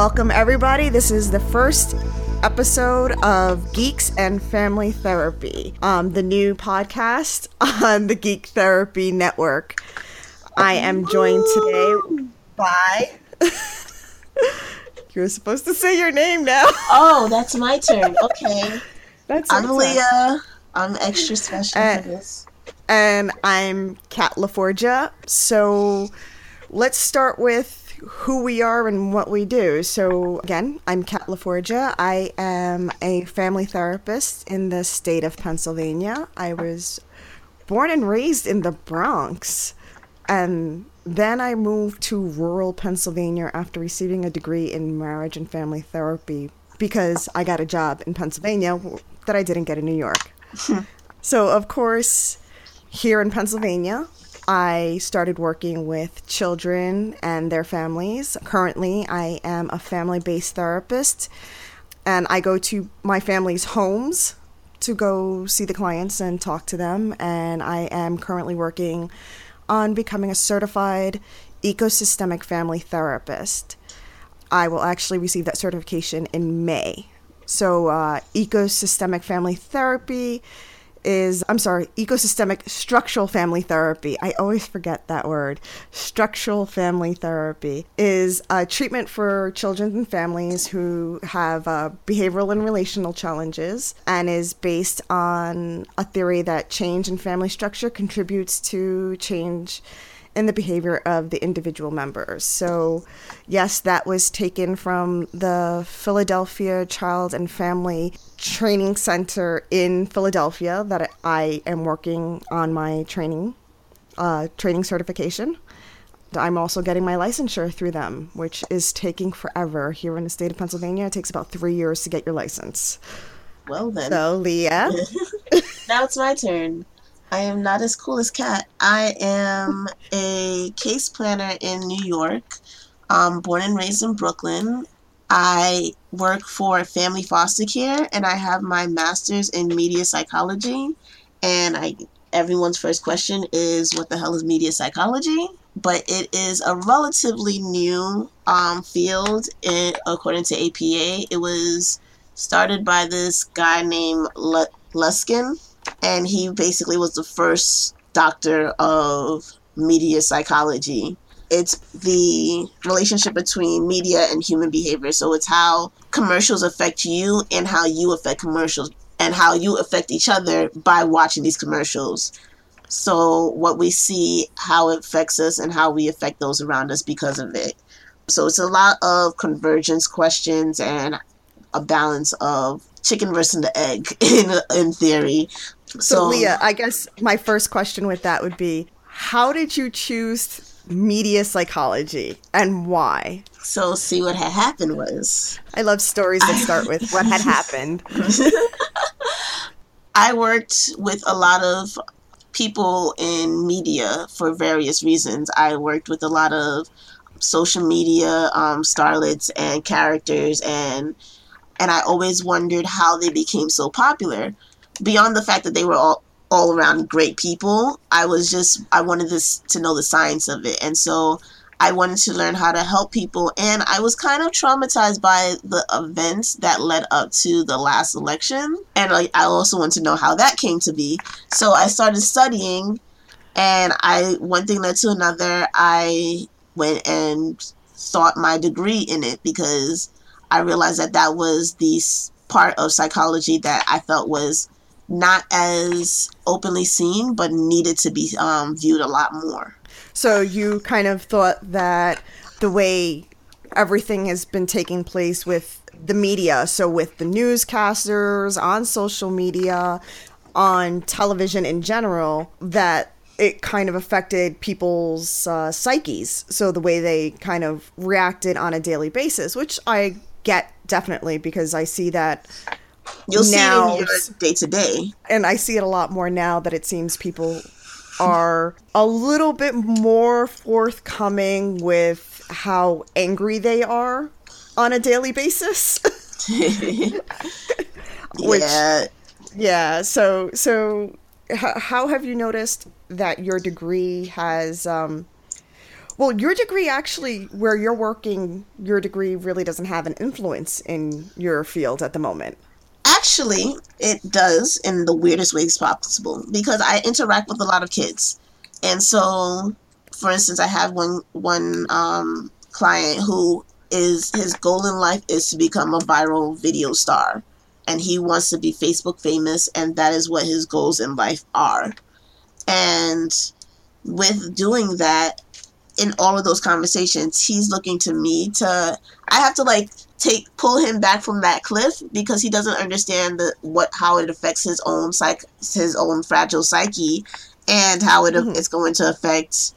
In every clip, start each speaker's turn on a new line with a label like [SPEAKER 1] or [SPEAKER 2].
[SPEAKER 1] Welcome, everybody. This is the first episode of Geeks and Family Therapy, um, the new podcast on the Geek Therapy Network. I am joined today by. You're supposed to say your name now.
[SPEAKER 2] Oh, that's my turn. Okay.
[SPEAKER 1] That's
[SPEAKER 2] I'm. Lea. I'm extra special
[SPEAKER 1] Uh,
[SPEAKER 2] for this.
[SPEAKER 1] and I'm Kat La Forgia. So let's start with who we are and what we do. So again, I'm Kat La Forgia. I am a family therapist in the state of Pennsylvania. I was born and raised in the Bronx. And then I moved to rural Pennsylvania after receiving a degree in marriage and family therapy because I got a job in Pennsylvania that I didn't get in New York. Hmm. So, of course, here in Pennsylvania, I started working with children and their families. Currently, I am a family based therapist and I go to my family's homes to go see the clients and talk to them. And I am currently working on becoming a certified ecosystemic family therapist. I will actually receive that certification in May. So, uh, ecosystemic family therapy is, I'm sorry, ecosystemic structural family therapy. I always forget that word. Structural family therapy is a treatment for children and families who have uh, behavioral and relational challenges and is based on a theory that change in family structure contributes to change in the behavior of the individual members. So, yes, that was taken from the Philadelphia Child and Family Training Center in Philadelphia that I am working on my training uh, training certification. I'm also getting my licensure through them, which is taking forever. Here in the state of Pennsylvania, it takes about three years to get your license.
[SPEAKER 2] Well then,
[SPEAKER 1] So, Lea,
[SPEAKER 2] now it's my turn. I am not as cool as Kat. I am a case planner in New York. Um, born and raised in Brooklyn. I work for family foster care, and I have my master's in media psychology. And I, everyone's first question is, "What the hell is media psychology?" But it is a relatively new um, field, in, according to APA. It was started by this guy named L- Luskin, and he basically was the first doctor of media psychology. It's the relationship between media and human behavior. So it's how commercials affect you and how you affect commercials and how you affect each other by watching these commercials. So what we see, how it affects us and how we affect those around us because of it. So it's a lot of convergence questions and a balance of chicken versus the egg in in theory.
[SPEAKER 1] So, Lea, I guess my first question with that would be how did you choose media psychology and why?
[SPEAKER 2] So see what had happened was
[SPEAKER 1] I love stories that start with what had happened.
[SPEAKER 2] I worked with a lot of people in media for various reasons. I worked with a lot of social media um, starlets and characters and and I always wondered how they became so popular. Beyond the fact that they were all all around great people, I was just I wanted this to know the science of it, and so I wanted to learn how to help people. And I was kind of traumatized by the events that led up to the last election, and I also want to know how that came to be. So I started studying, and I one thing led to another. I went and sought my degree in it because I realized that that was the part of psychology that I felt was not as openly seen, but needed to be um, viewed a lot more.
[SPEAKER 1] So you kind of thought that the way everything has been taking place with the media, so with the newscasters on social media, on television in general, that it kind of affected people's uh, psyches. So the way they kind of reacted on a daily basis, which I get definitely because I see that
[SPEAKER 2] You'll
[SPEAKER 1] Now-
[SPEAKER 2] see it in your day to day.
[SPEAKER 1] and I see it a lot more now that it seems people are a little bit more forthcoming with how angry they are on a daily basis. Which-
[SPEAKER 2] yeah,
[SPEAKER 1] yeah, so so h- how have you noticed that your degree has um Well, your degree actually, where you're working, your degree really doesn't have an influence in your field at the moment.
[SPEAKER 2] Actually, it does in the weirdest ways possible because I interact with a lot of kids. And so, for instance, I have one one um, client who is his goal in life is to become a viral video star and he wants to be Facebook famous and that is what his goals in life are. And with doing that, in all of those conversations, he's looking to me to I have to like take pull him back from that cliff because he doesn't understand the what how it affects his own psych his own fragile psyche and how it, mm-hmm. it's going to affect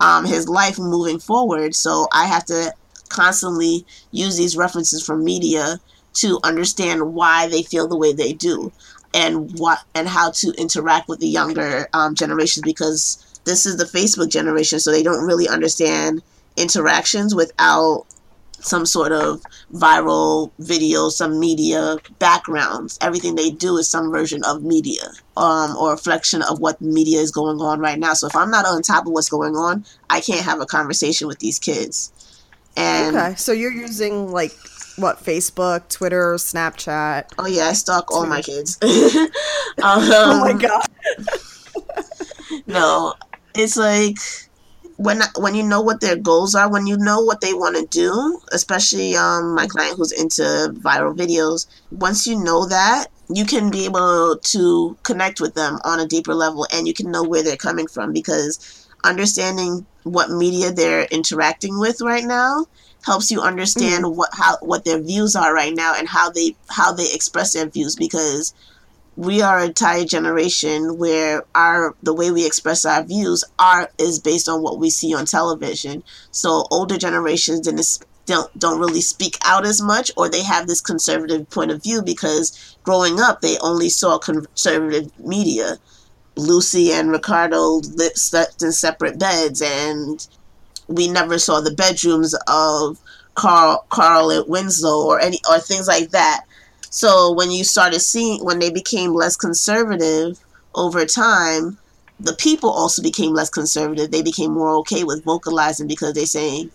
[SPEAKER 2] um, his life moving forward. So I have to constantly use these references from media to understand why they feel the way they do and what and how to interact with the younger um, generations because this is the Facebook generation, so they don't really understand interactions without some sort of viral video, some media backgrounds. Everything they do is some version of media um, or reflection of what media is going on right now. So if I'm not on top of what's going on, I can't have a conversation with these kids. And
[SPEAKER 1] okay, so you're using like what Facebook, Twitter, Snapchat?
[SPEAKER 2] Oh yeah, I stalk all my kids. um,
[SPEAKER 1] oh my god.
[SPEAKER 2] no, it's like when when you know what their goals are, when you know what they want to do, especially um my client who's into viral videos, once you know that, you can be able to connect with them on a deeper level and you can know where they're coming from because understanding what media they're interacting with right now helps you understand mm-hmm. what how what their views are right now and how they how they express their views because we are a entire generation where our the way we express our views are is based on what we see on television. So older generations didn't don't don't really speak out as much or they have this conservative point of view because growing up they only saw conservative media. Lucy and Ricardo slept in separate beds and we never saw the bedrooms of Carl Carl at Winslow or any or things like that. So when you started seeing when they became less conservative over time, the people also became less conservative. They became more okay with vocalizing because they're saying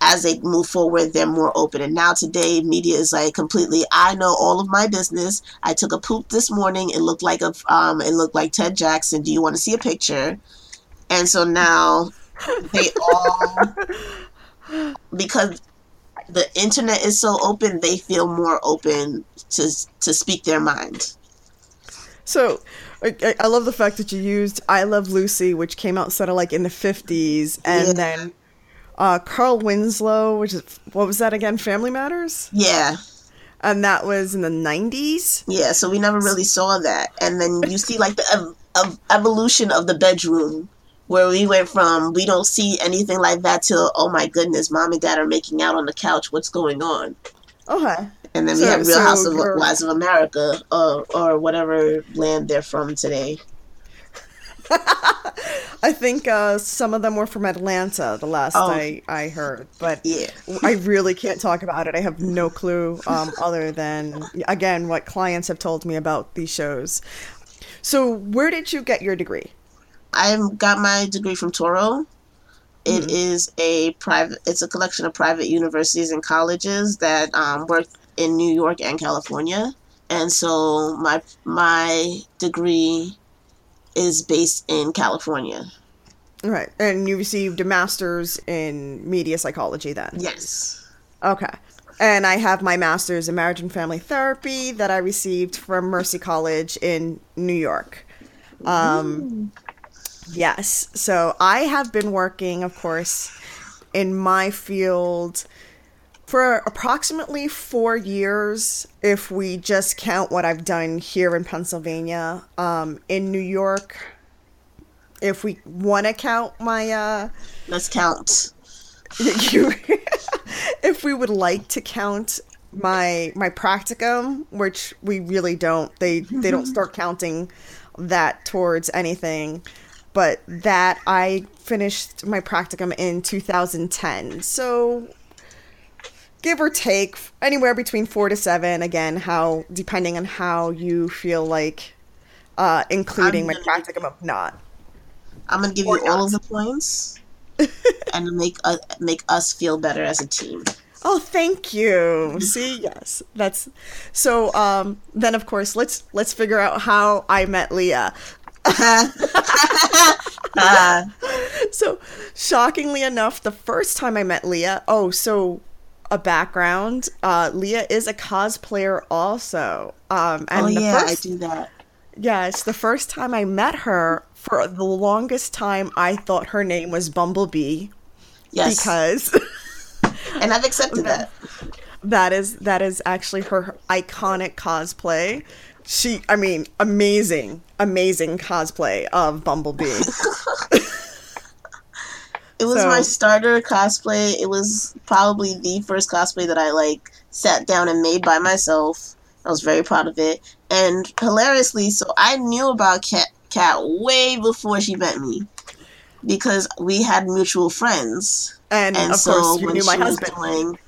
[SPEAKER 2] as they move forward, they're more open. And now today, media is like completely. I know all of my business. I took a poop this morning. It looked like a um, it looked like Ted Jackson. Do you want to see a picture? And so now they all because the internet is so open, they feel more open to to speak their mind.
[SPEAKER 1] So, I, I love the fact that you used "I Love Lucy," which came out sort of like in the fifties, and yeah. then uh, Carl Winslow, which is what was that again? Family Matters.
[SPEAKER 2] Yeah.
[SPEAKER 1] And that was in the nineties.
[SPEAKER 2] Yeah, so we never really saw that, and then you see like the ev- ev- evolution of the bedroom where we went from we don't see anything like that to oh my goodness, mom and dad are making out on the couch. What's going on?
[SPEAKER 1] Okay.
[SPEAKER 2] And then so, we have Real so House of Wives of America, or or whatever land they're from today.
[SPEAKER 1] I think uh, some of them were from Atlanta. The last oh. I, I heard, but
[SPEAKER 2] yeah,
[SPEAKER 1] I really can't talk about it. I have no clue um, other than again what clients have told me about these shows. So, where did you get your degree?
[SPEAKER 2] I got my degree from Touro. It mm-hmm. is a private. It's a collection of private universities and colleges that um, work in New York and California, and so my my degree is based in California.
[SPEAKER 1] Right, and you received a master's in media psychology then.
[SPEAKER 2] Yes.
[SPEAKER 1] Okay. And I have my master's in marriage and family therapy that I received from Mercy College in New York. Um, Yes. So I have been working, of course, in my field for approximately four years, if we just count what I've done here in Pennsylvania. Um, in New York, if we want to count my. Uh,
[SPEAKER 2] Let's count.
[SPEAKER 1] if we would like to count my my practicum, which we really don't, they they don't start counting that towards anything but that I finished my practicum in 2010. So give or take anywhere between 4 to 7 again how depending on how you feel like uh, including my practicum of not.
[SPEAKER 2] I'm going to give you all of the points. and make uh, make us feel better as a team.
[SPEAKER 1] Oh, thank you. See, yes, that's so. Um, then of course, let's let's figure out how I met Lea.
[SPEAKER 2] Uh,
[SPEAKER 1] So, shockingly enough, the first time I met Lea, oh, so a background. Uh, Lea is a cosplayer also. Um, and
[SPEAKER 2] oh
[SPEAKER 1] the
[SPEAKER 2] yeah,
[SPEAKER 1] first,
[SPEAKER 2] I do that.
[SPEAKER 1] Yes, the first time I met her, for the longest time, I thought her name was Bumblebee
[SPEAKER 2] Yes,
[SPEAKER 1] because
[SPEAKER 2] and I've accepted that.
[SPEAKER 1] that is that is actually her iconic cosplay. She, I mean, amazing, amazing cosplay of Bumblebee.
[SPEAKER 2] It was
[SPEAKER 1] So-
[SPEAKER 2] my starter cosplay. It was probably the first cosplay that I like sat down and made by myself. I was very proud of it. And hilariously, so I knew about Kat Kat way before she met me. Because we had mutual friends.
[SPEAKER 1] And,
[SPEAKER 2] And
[SPEAKER 1] of
[SPEAKER 2] so
[SPEAKER 1] course, you
[SPEAKER 2] when
[SPEAKER 1] knew my
[SPEAKER 2] she was
[SPEAKER 1] husband.
[SPEAKER 2] doing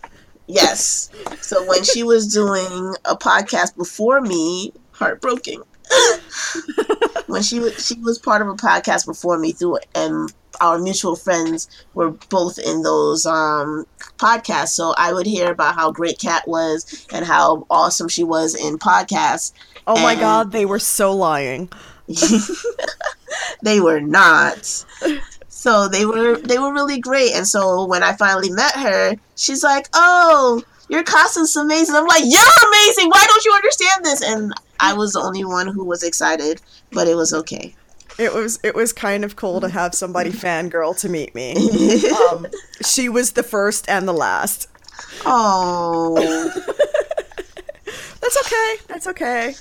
[SPEAKER 2] Yes. So when she was doing a podcast before me, heartbroken. when she was she was part of a podcast before me through and our mutual friends were both in those um podcasts. So I would hear about how great Kat was and how awesome she was in podcasts.
[SPEAKER 1] Oh my god, they were so lying.
[SPEAKER 2] they were not. So they were they were really great. And so when I finally met her, she's like, "Oh, your costume's amazing." I'm like, "You're amazing. Why don't you understand this?" And I was the only one who was excited, but it was okay.
[SPEAKER 1] It was it was kind of cool to have somebody fangirl to meet me. Um, she was the first and the last.
[SPEAKER 2] oh,
[SPEAKER 1] That's okay. That's okay.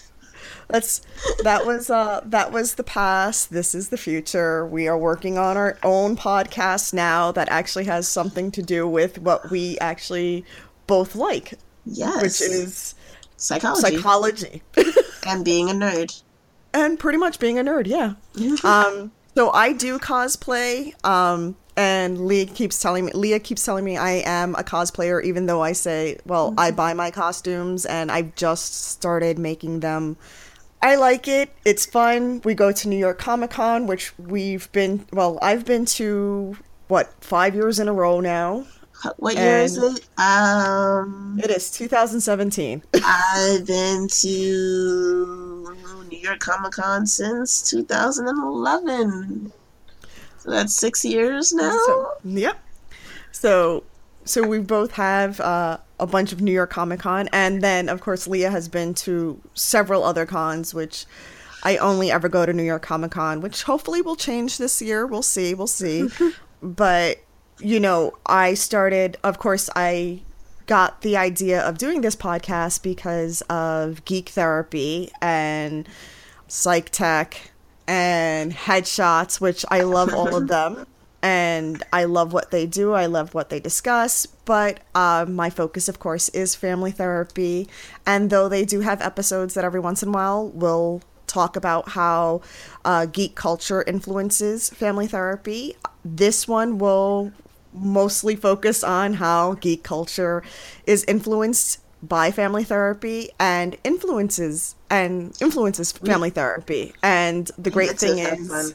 [SPEAKER 1] That's that was uh that was the past. This is the future. We are working on our own podcast now that actually has something to do with what we actually both like,
[SPEAKER 2] yes.
[SPEAKER 1] which is
[SPEAKER 2] psychology
[SPEAKER 1] psychology.
[SPEAKER 2] and being a nerd.
[SPEAKER 1] and pretty much being a nerd, yeah. um, so I do cosplay, um, and Lea keeps telling me, Lea keeps telling me I am a cosplayer, even though I say, well, I buy my costumes and I've just started making them. I like it. It's fun. We go to New York Comic Con, which we've been, well, I've been to, what, five years in a row now?
[SPEAKER 2] What year is it? Um,
[SPEAKER 1] It is 2017.
[SPEAKER 2] I've been to New York Comic Con since 2011. So that's six years now.
[SPEAKER 1] So, yep. So, so we both have uh, a bunch of New York Comic Con, and then of course Lea has been to several other cons, which I only ever go to New York Comic Con, which hopefully will change this year. We'll see. We'll see. but you know, I started. Of course, I got the idea of doing this podcast because of geek therapy and psych tech and headshots which i love all of them. And i love what they do. I love what they discuss. But uh, my focus of course is family therapy. And though they do have episodes that every once in a while will talk about how uh, geek culture influences family therapy this one will mostly focus on how geek culture is influenced by family therapy and influences and influences family therapy. And the great thing is
[SPEAKER 2] fun.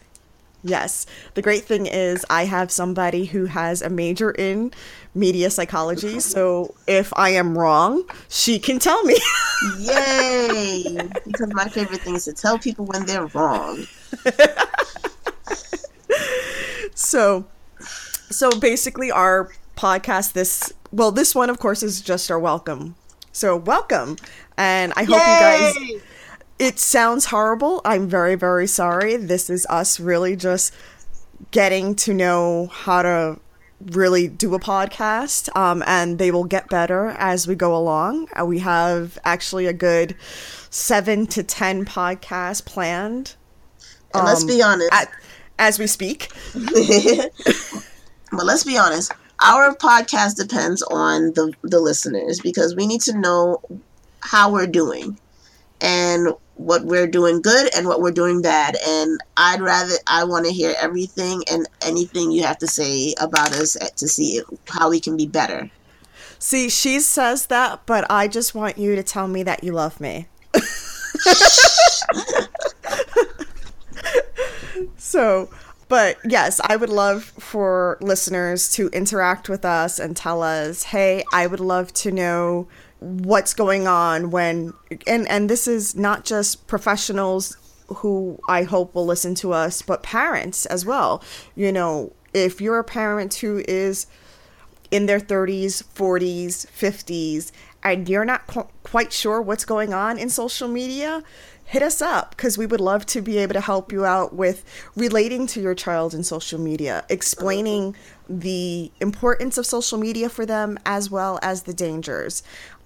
[SPEAKER 1] yes, the great thing is I have somebody who has a major in media psychology, so if I am wrong, she can tell me.
[SPEAKER 2] Yay! because my favorite thing is to tell people when they're wrong.
[SPEAKER 1] so so basically our podcast this well this one of course is just our welcome. So welcome. And I hope you guys it sounds horrible. I'm very, very sorry. This is us really just getting to know how to really do a podcast, um, and they will get better as we go along. Uh, we have actually a good seven to ten podcasts planned
[SPEAKER 2] And let's
[SPEAKER 1] um,
[SPEAKER 2] be honest.
[SPEAKER 1] at, as we speak.
[SPEAKER 2] but let's be honest. Our podcast depends on the the listeners because we need to know how we're doing and what we're doing good and what we're doing bad. And I'd rather I want to hear everything and anything you have to say about us to see how we can be better.
[SPEAKER 1] See, she says that, but I just want you to tell me that you love me. so, but yes, I would love for listeners to interact with us and tell us, hey, I would love to know what's going on when and and this is not just professionals who I hope will listen to us, but parents as well. You know, if you're a parent who is in their 30s, 40s, 50s, and you're not qu- quite sure what's going on in social media, hit us up because we would love to be able to help you out with relating to your child in social media, explaining the importance of social media for them as well as the dangers.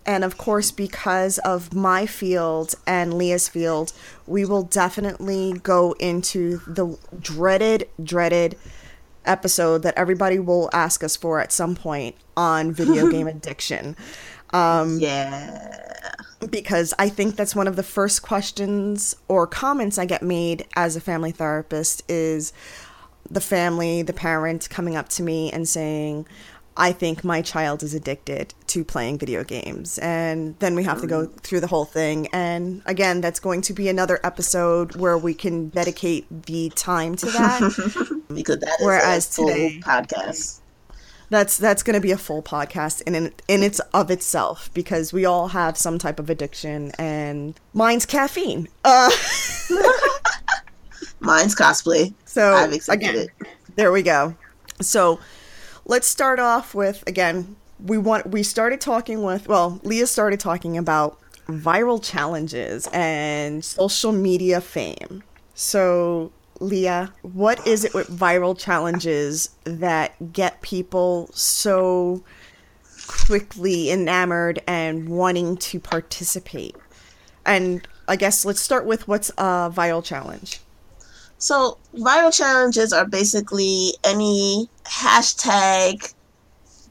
[SPEAKER 1] And of course, because of my field and Lea's field, we will definitely go into the dreaded, dreaded episode that everybody will ask us for at some point on video game addiction.
[SPEAKER 2] Um, yeah.
[SPEAKER 1] Because I think that's one of the first questions or comments I get made as a family therapist is the family, the parent coming up to me and saying, I think my child is addicted to playing video games. And then we have to go through the whole thing. And again, that's going to be another episode where we can dedicate the time to that.
[SPEAKER 2] because that is Whereas a full today, podcast.
[SPEAKER 1] That's that's going to be a full podcast in, in in its of itself because we all have some type of addiction and mine's caffeine. Uh
[SPEAKER 2] mine's cosplay. So I've accepted
[SPEAKER 1] again, it. There we go. So let's start off with again we want we started talking with well lea started talking about viral challenges and social media fame so lea what is it with viral challenges that get people so quickly enamored and wanting to participate and i guess let's start with what's a viral challenge
[SPEAKER 2] so viral challenges are basically any hashtag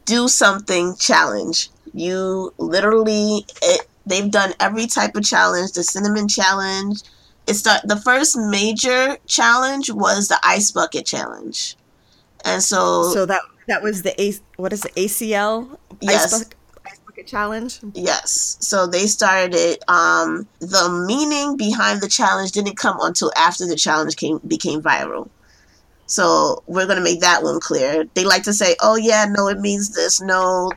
[SPEAKER 2] do something challenge. You literally it, they've done every type of challenge, the cinnamon challenge. It start the first major challenge was the ice bucket challenge. And so
[SPEAKER 1] So that that was the A what is the ACL
[SPEAKER 2] yes. ice,
[SPEAKER 1] Bucket Challenge?
[SPEAKER 2] Yes. So they started. Um, the meaning behind the challenge didn't come until after the challenge came became viral. So we're gonna make that one clear. They like to say, "Oh yeah, no, it means this." No,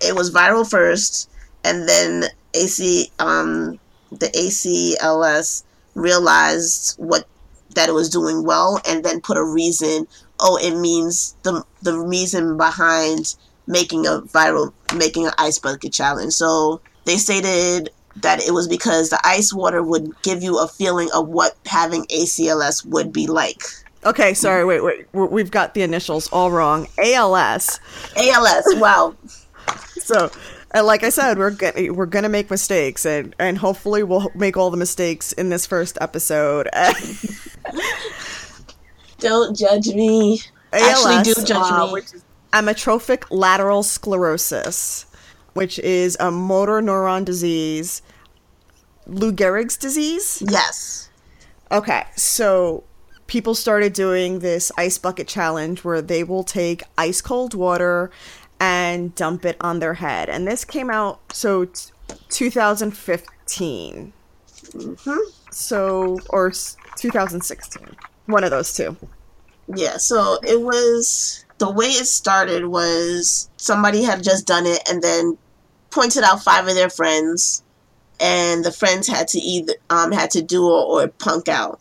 [SPEAKER 2] it was viral first, and then AC, um, the ACLS realized what that it was doing well, and then put a reason. Oh, it means the the reason behind making a viral, making an ice bucket challenge. So they stated that it was because the ice water would give you a feeling of what having ACLS would be like.
[SPEAKER 1] Okay, sorry, wait, wait. We've got the initials all wrong. ALS.
[SPEAKER 2] ALS. Wow.
[SPEAKER 1] so, and like I said, we're gonna we're gonna make mistakes, and and hopefully we'll make all the mistakes in this first episode.
[SPEAKER 2] Don't judge me. ALS, Actually, do judge uh, me. Which is
[SPEAKER 1] amyotrophic lateral sclerosis, which is a motor neuron disease. Lou Gehrig's disease?
[SPEAKER 2] Yes.
[SPEAKER 1] Okay, so people started doing this ice bucket challenge where they will take ice cold water and dump it on their head. And this came out so t- 2015. Mm-hmm. So or 2016. One of those two.
[SPEAKER 2] Yeah, so it was the way it started was somebody had just done it and then pointed out five of their friends and the friends had to either um had to do it or punk out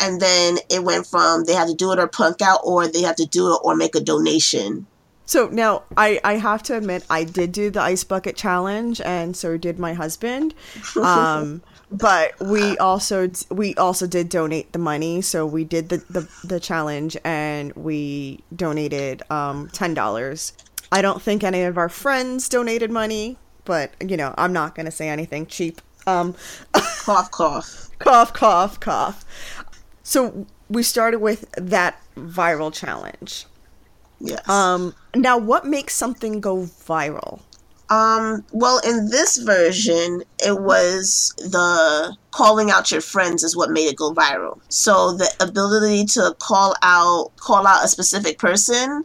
[SPEAKER 2] and then it went from they had to do it or punk out or they had to do it or make a donation
[SPEAKER 1] so now I, I have to admit I did do the ice bucket challenge and so did my husband. Um, but we also we also did donate the money. So we did the the, the challenge and we donated um, ten dollars. I don't think any of our friends donated money but you know i'm not gonna say anything cheap. Um,
[SPEAKER 2] cough cough.
[SPEAKER 1] cough cough cough. So we started with that viral challenge
[SPEAKER 2] yes
[SPEAKER 1] um now what makes something go viral
[SPEAKER 2] um, well, in this version, it was the calling out your friends is what made it go viral. So the ability to call out call out a specific person,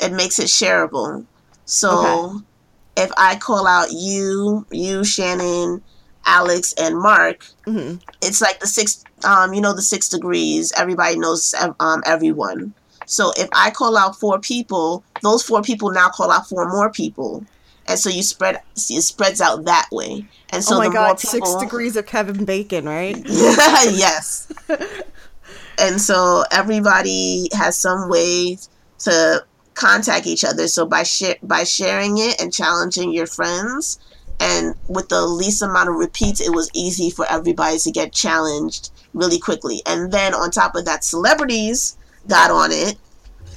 [SPEAKER 2] it makes it shareable. So okay. if I call out you, you Shannon, Alex and Mark, it's like the six, um, you know, the six degrees. Everybody knows um, everyone. So if I call out four people, those four people now call out four more people, and so you spread it spreads out that way. And so
[SPEAKER 1] oh my
[SPEAKER 2] the
[SPEAKER 1] god,
[SPEAKER 2] more
[SPEAKER 1] six degrees of Kevin Bacon, right?
[SPEAKER 2] yes. and so everybody has some way to contact each other. So by share by sharing it and challenging your friends, and with the least amount of repeats, it was easy for everybody to get challenged really quickly. And then on top of that, celebrities got on it.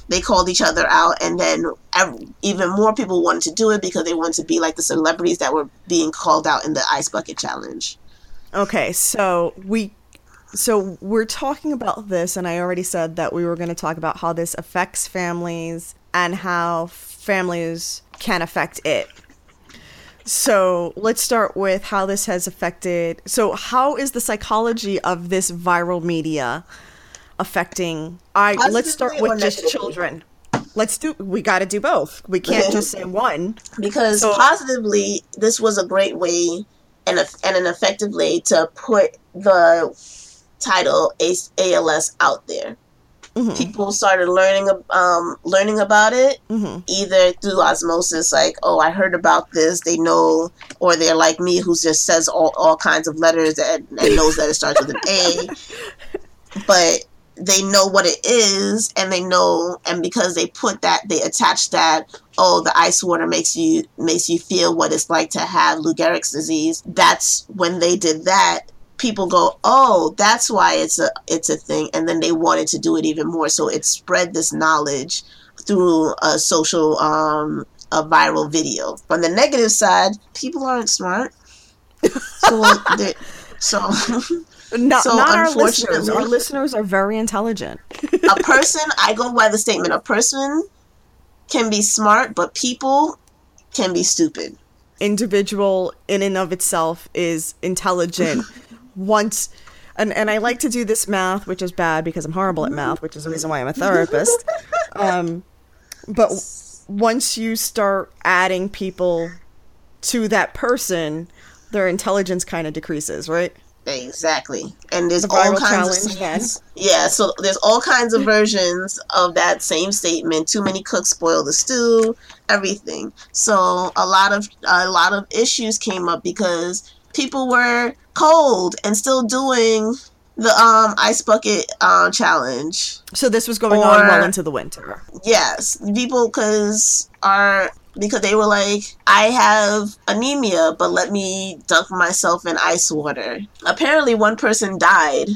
[SPEAKER 2] They called each other out, and then ev- even more people wanted to do it because they wanted to be like the celebrities that were being called out in the ice bucket challenge.
[SPEAKER 1] Okay, so we so we're talking about this and I already said that we were going to talk about how this affects families and how families can affect it. So, let's start with how this has affected. So, how is the psychology of this viral media affecting I let's start with just
[SPEAKER 2] negatively?
[SPEAKER 1] children. Let's do we got to do both. We can't just say one.
[SPEAKER 2] because
[SPEAKER 1] So-
[SPEAKER 2] positively this was a great way and, a, and an effective way to put the title ALS out there.
[SPEAKER 1] Mhm.
[SPEAKER 2] People started learning um, learning about it
[SPEAKER 1] Mhm.
[SPEAKER 2] either through osmosis, like oh I heard about this, they know, or they're like me who just says all, all kinds of letters and, and knows that it starts with an A, but they know what it is and they know and because they put that they attach that oh the ice water makes you makes you feel what it's like to have Lou Gehrig's disease that's when they did that people go oh that's why it's a it's a thing and then they wanted to do it even more. So it spread this knowledge through a social um a viral video. On the negative side people aren't smart. So so
[SPEAKER 1] Not,
[SPEAKER 2] So,
[SPEAKER 1] not our listeners. Our listeners are very intelligent.
[SPEAKER 2] a person i go by the statement a person can be smart but people can be stupid
[SPEAKER 1] individual in and of itself is intelligent once and and I like to do this math which is bad because I'm horrible at math which is the reason why I'm a therapist um but once you start adding people to that person their intelligence kind of decreases right
[SPEAKER 2] exactly. And there's
[SPEAKER 1] The
[SPEAKER 2] all kinds of
[SPEAKER 1] then.
[SPEAKER 2] yeah so there's all kinds of versions of that same statement. Too many cooks spoil the stew everything. So a lot of a lot of issues came up because people were cold and still doing the um ice bucket um challenge.
[SPEAKER 1] So this was going on well into the winter.
[SPEAKER 2] Yes, people because are because they were like, I have anemia, but let me dunk myself in ice water. Apparently, one person died.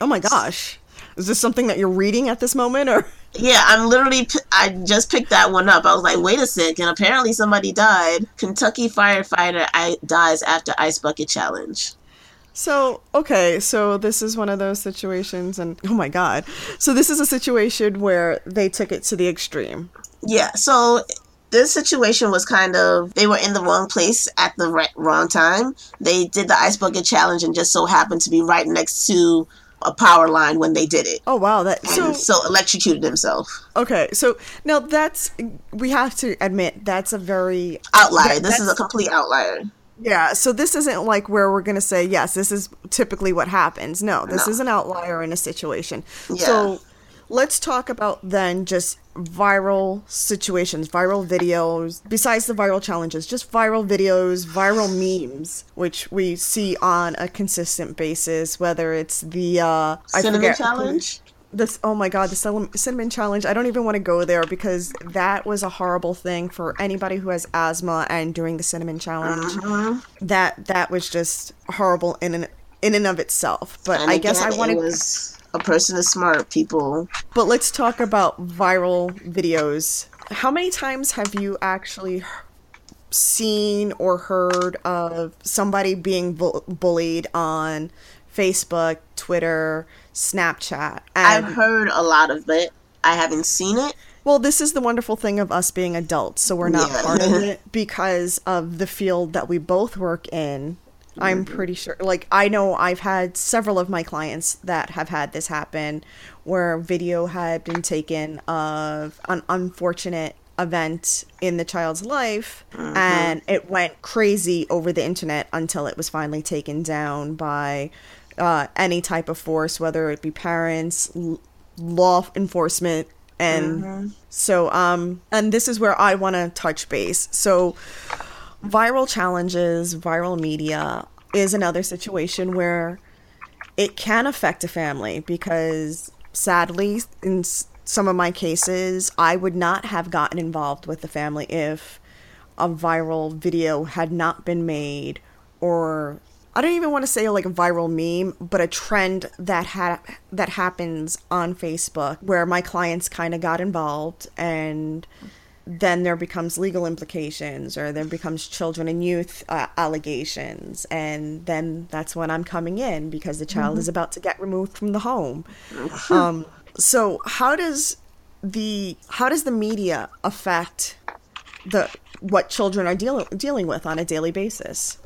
[SPEAKER 1] oh my gosh is this something that you're reading at this moment or
[SPEAKER 2] Yeah, I'm literally. I just picked that one up. I was like, wait a second. Apparently, somebody died. Kentucky firefighter I, dies after ice bucket challenge.
[SPEAKER 1] So, okay, so this is one of those situations, and oh my god. So, this is a situation where they took it to the extreme.
[SPEAKER 2] Yeah, so this situation was kind of they were in the wrong place at the right, wrong time. They did the ice bucket challenge and just so happened to be right next to a power line when they did it.
[SPEAKER 1] Oh, wow. That so,
[SPEAKER 2] and so electrocuted himself.
[SPEAKER 1] okay, so now that's, we have to admit, that's a very,
[SPEAKER 2] Outlier.
[SPEAKER 1] That-
[SPEAKER 2] this is a complete outlier.
[SPEAKER 1] yeah, so this isn't like where we're going to say, yes, this is typically what happens. No, this
[SPEAKER 2] No.
[SPEAKER 1] is an outlier in a situation.
[SPEAKER 2] Yeah.
[SPEAKER 1] So, let's talk about then just viral situations, viral videos, besides the viral challenges, just viral videos, viral memes, which we see on a consistent basis, whether it's the uh I
[SPEAKER 2] Cinnamon
[SPEAKER 1] forget-
[SPEAKER 2] challenge.
[SPEAKER 1] This oh my god, the cinnamon, cinnamon challenge. I don't even want to go there because that was a horrible thing for anybody who has asthma and doing the cinnamon challenge.
[SPEAKER 2] Mhm.
[SPEAKER 1] That that was just horrible in and in and of itself. But
[SPEAKER 2] And
[SPEAKER 1] I guess I want to
[SPEAKER 2] was a person is smart. People.
[SPEAKER 1] But let's talk about viral videos. How many times have you actually seen or heard of somebody being bu- bullied on Facebook, Twitter, Snapchat? And
[SPEAKER 2] I've heard a lot of it. I haven't seen it.
[SPEAKER 1] well, this is the wonderful thing of us being adults, so we're not
[SPEAKER 2] Yeah.
[SPEAKER 1] part of it because of the field that we both work in. I'm
[SPEAKER 2] Mm-hmm.
[SPEAKER 1] pretty sure. Like, I know I've had several of my clients that have had this happen where video had been taken of an unfortunate event in the child's life and it went crazy over the internet until it was finally taken down by uh, any type of force whether it be parents l- law enforcement and so um and this is where i want to touch base so viral challenges viral media is another situation where it can affect a family because sadly in some of my cases i would not have gotten involved with the family if a viral video had not been made or i don't even want to say like a viral meme but a trend that ha- that happens on facebook where my clients kind of got involved and then there becomes legal implications or there becomes children and youth uh, allegations. And then that's when i'm coming in because the child is about to get removed from the home. Um, so how does the how does the media affect the what children are dealing dealing with on a daily basis?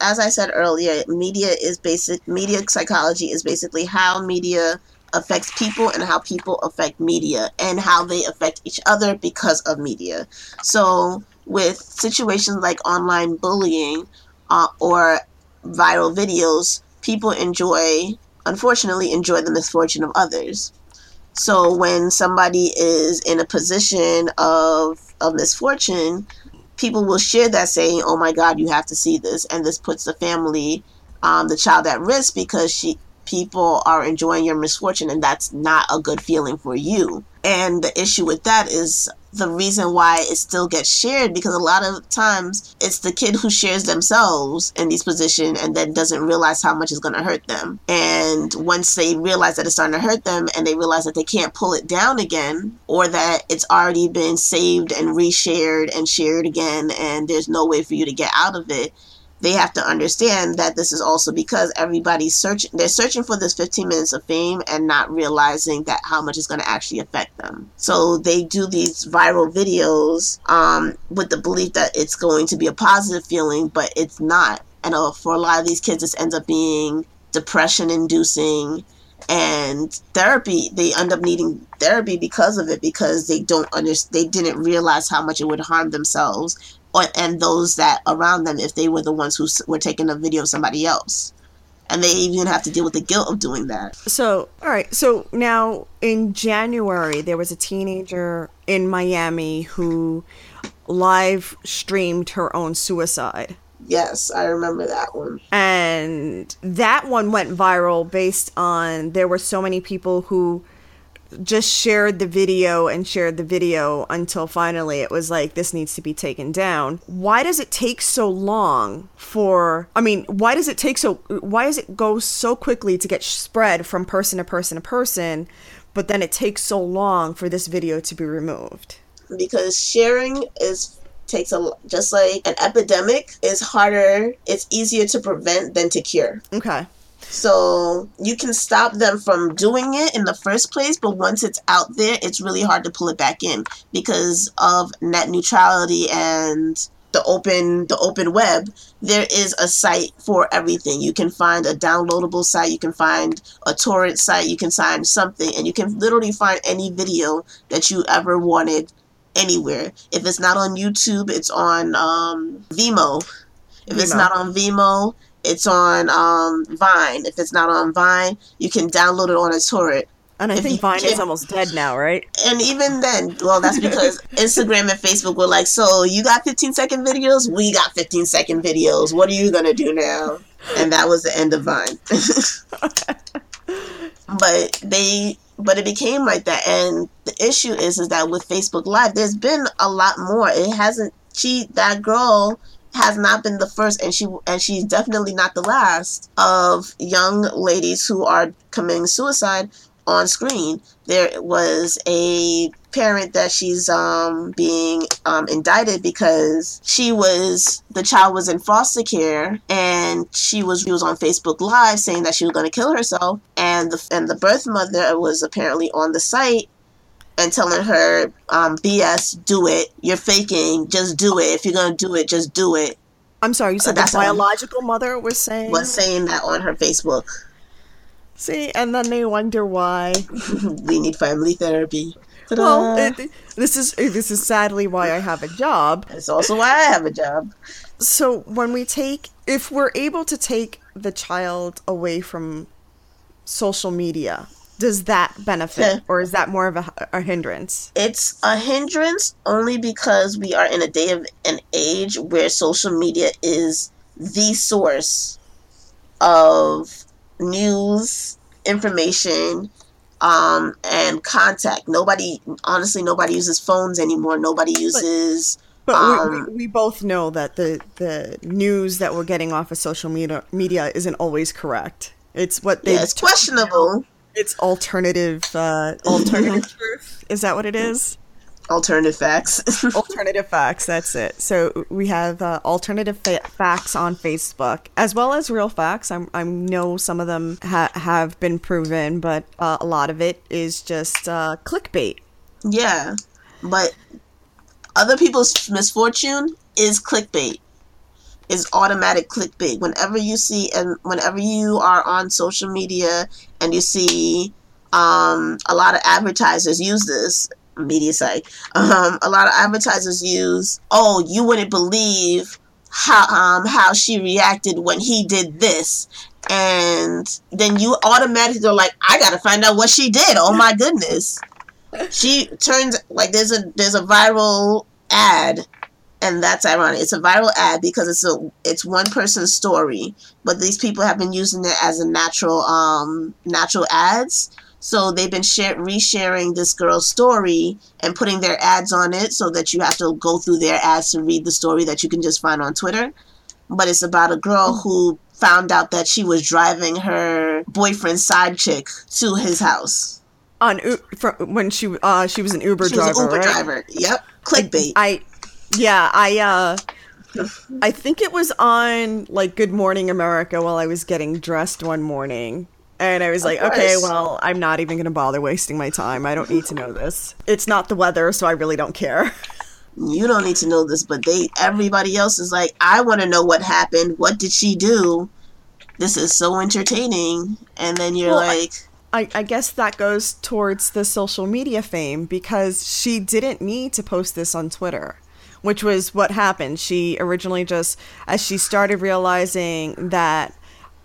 [SPEAKER 2] As I said earlier, media is basic. Media psychology is basically how media affects people and how people affect media and how they affect each other because of media. So, with situations like online bullying uh, or viral videos, people enjoy, unfortunately, enjoy the misfortune of others. So, when somebody is in a position of of misfortune, people will share that saying, "Oh my God, you have to see this," and this puts the family, um, the child at risk because she people are enjoying your misfortune, and that's not a good feeling for you. And the issue with that is the reason why it still gets shared because a lot of times it's the kid who shares themselves in these positions and then doesn't realize how much is going to hurt them. And once they realize that it's starting to hurt them and they realize that they can't pull it down again or that it's already been saved and reshared and shared again and there's no way for you to get out of it, they have to understand that this is also because everybody's searching they're searching for this 15 minutes of fame and not realizing that how much it's going to actually affect them. So they do these viral videos um, with the belief that it's going to be a positive feeling but it's not. And uh, for a lot of these kids this ends up being depression inducing and therapy. They end up needing therapy because of it because they don't understand they didn't realize how much it would harm themselves or, and those that around them if they were the ones who were taking a video of somebody else and they even have to deal with the guilt of doing that
[SPEAKER 1] So, all right. So now in January, there was a teenager in Miami who live streamed her own suicide.
[SPEAKER 2] yes i remember that one
[SPEAKER 1] And that one went viral based on there were so many people who just shared the video and shared the video until finally it was like this needs to be taken down. Why does it take so long for I mean, why does it take so why does it go so quickly to get spread from person to person to person, but then it takes so long for this video to be removed?
[SPEAKER 2] because sharing is takes a just like an epidemic is harder it's easier to prevent than to cure
[SPEAKER 1] Okay.
[SPEAKER 2] So you can stop them from doing it in the first place, but once it's out there, it's really hard to pull it back in because of net neutrality and the open the open web. There is a site for everything. You can find a downloadable site, you can find a torrent site, you can find something, and you can literally find any video that you ever wanted anywhere. If it's not on YouTube, it's on um, Vimeo. If it's not on Vimeo, it's on um, Vine. If it's not on Vine, you can download it on a torrent.
[SPEAKER 1] And I
[SPEAKER 2] If
[SPEAKER 1] think Vine is almost dead now, right?
[SPEAKER 2] And even then, well, that's because Instagram and Facebook were like, so you got 15 second videos? We got 15 second videos. What are you going to do now? And that was the end of Vine. but they but it became like that and the issue is is that with facebook live there's been a lot more it hasn't she that girl has not been the first and she and she's definitely not the last of young ladies who are committing suicide on screen. There was a parent that she's um being um indicted because she was the child was in foster care and she was she was on Facebook live saying that she was going to kill herself and the and the birth mother was apparently on the site and telling her um BS do it you're faking just do it if you're to do it just do it
[SPEAKER 1] I'm sorry, you said the
[SPEAKER 2] all.
[SPEAKER 1] biological mother was saying.
[SPEAKER 2] was saying that on her Facebook
[SPEAKER 1] See, and then they wonder why.
[SPEAKER 2] we need family therapy
[SPEAKER 1] well, it, this is this is sadly why I have a job.
[SPEAKER 2] It's also why I have a job.
[SPEAKER 1] So when we take, if we're able to take the child away from social media, does that benefit,
[SPEAKER 2] Yeah.
[SPEAKER 1] or is that more of a, a hindrance?
[SPEAKER 2] It's a hindrance only because we are in a day of an age where social media is the source of news, information, um, and contact. Nobody, honestly, nobody uses phones anymore. Nobody uses.
[SPEAKER 1] But
[SPEAKER 2] Um,
[SPEAKER 1] we, we, we both know that the, the news that we're getting off of social media media isn't always correct. It's what they
[SPEAKER 2] yeah, it's questionable.
[SPEAKER 1] It's alternative uh, alternative truth. Is that what it is?
[SPEAKER 2] Alternative facts.
[SPEAKER 1] alternative facts. That's it. So we have uh, alternative fa- facts on Facebook as well as real facts. I'm, I know some of them ha- have been proven, but uh, a lot of it is just uh, clickbait.
[SPEAKER 2] yeah, but other people's misfortune is clickbait. Is automatic clickbait. Whenever you see and whenever you are on social media and you see um, a lot of advertisers use this media site. Um, a lot of advertisers use, oh, you wouldn't believe how um, how she reacted when he did this, and then you automatically are like, I gotta find out what she did. Oh my goodness, she turns like there's a there's a viral ad. And that's ironic. It's a viral ad because it's a it's one person's story, but these people have been using it as a natural um natural ads. So they've been share, resharing this girl's story and putting their ads on it so that you have to go through their ads to read the story that you can just find on Twitter. But it's about a girl who found out that she was driving her boyfriend's side chick to his house.
[SPEAKER 1] On when she uh, she was an Uber
[SPEAKER 2] She
[SPEAKER 1] driver,
[SPEAKER 2] was an Uber
[SPEAKER 1] right?
[SPEAKER 2] driver. Yep. Clickbait.
[SPEAKER 1] I yeah, I uh I think it was on like Good Morning America while I was getting dressed one morning. And I was like, okay, well, I'm not even going to bother wasting my time. I don't need to know this. It's not the weather, so I really don't care.
[SPEAKER 2] you don't need to know this, but they everybody else is like, I want to know what happened. What did she do? This is so entertaining. And then you're
[SPEAKER 1] Well,
[SPEAKER 2] like,
[SPEAKER 1] I, I guess that goes towards the social media fame because she didn't need to post this on Twitter, which was what happened. She originally just, as she started realizing that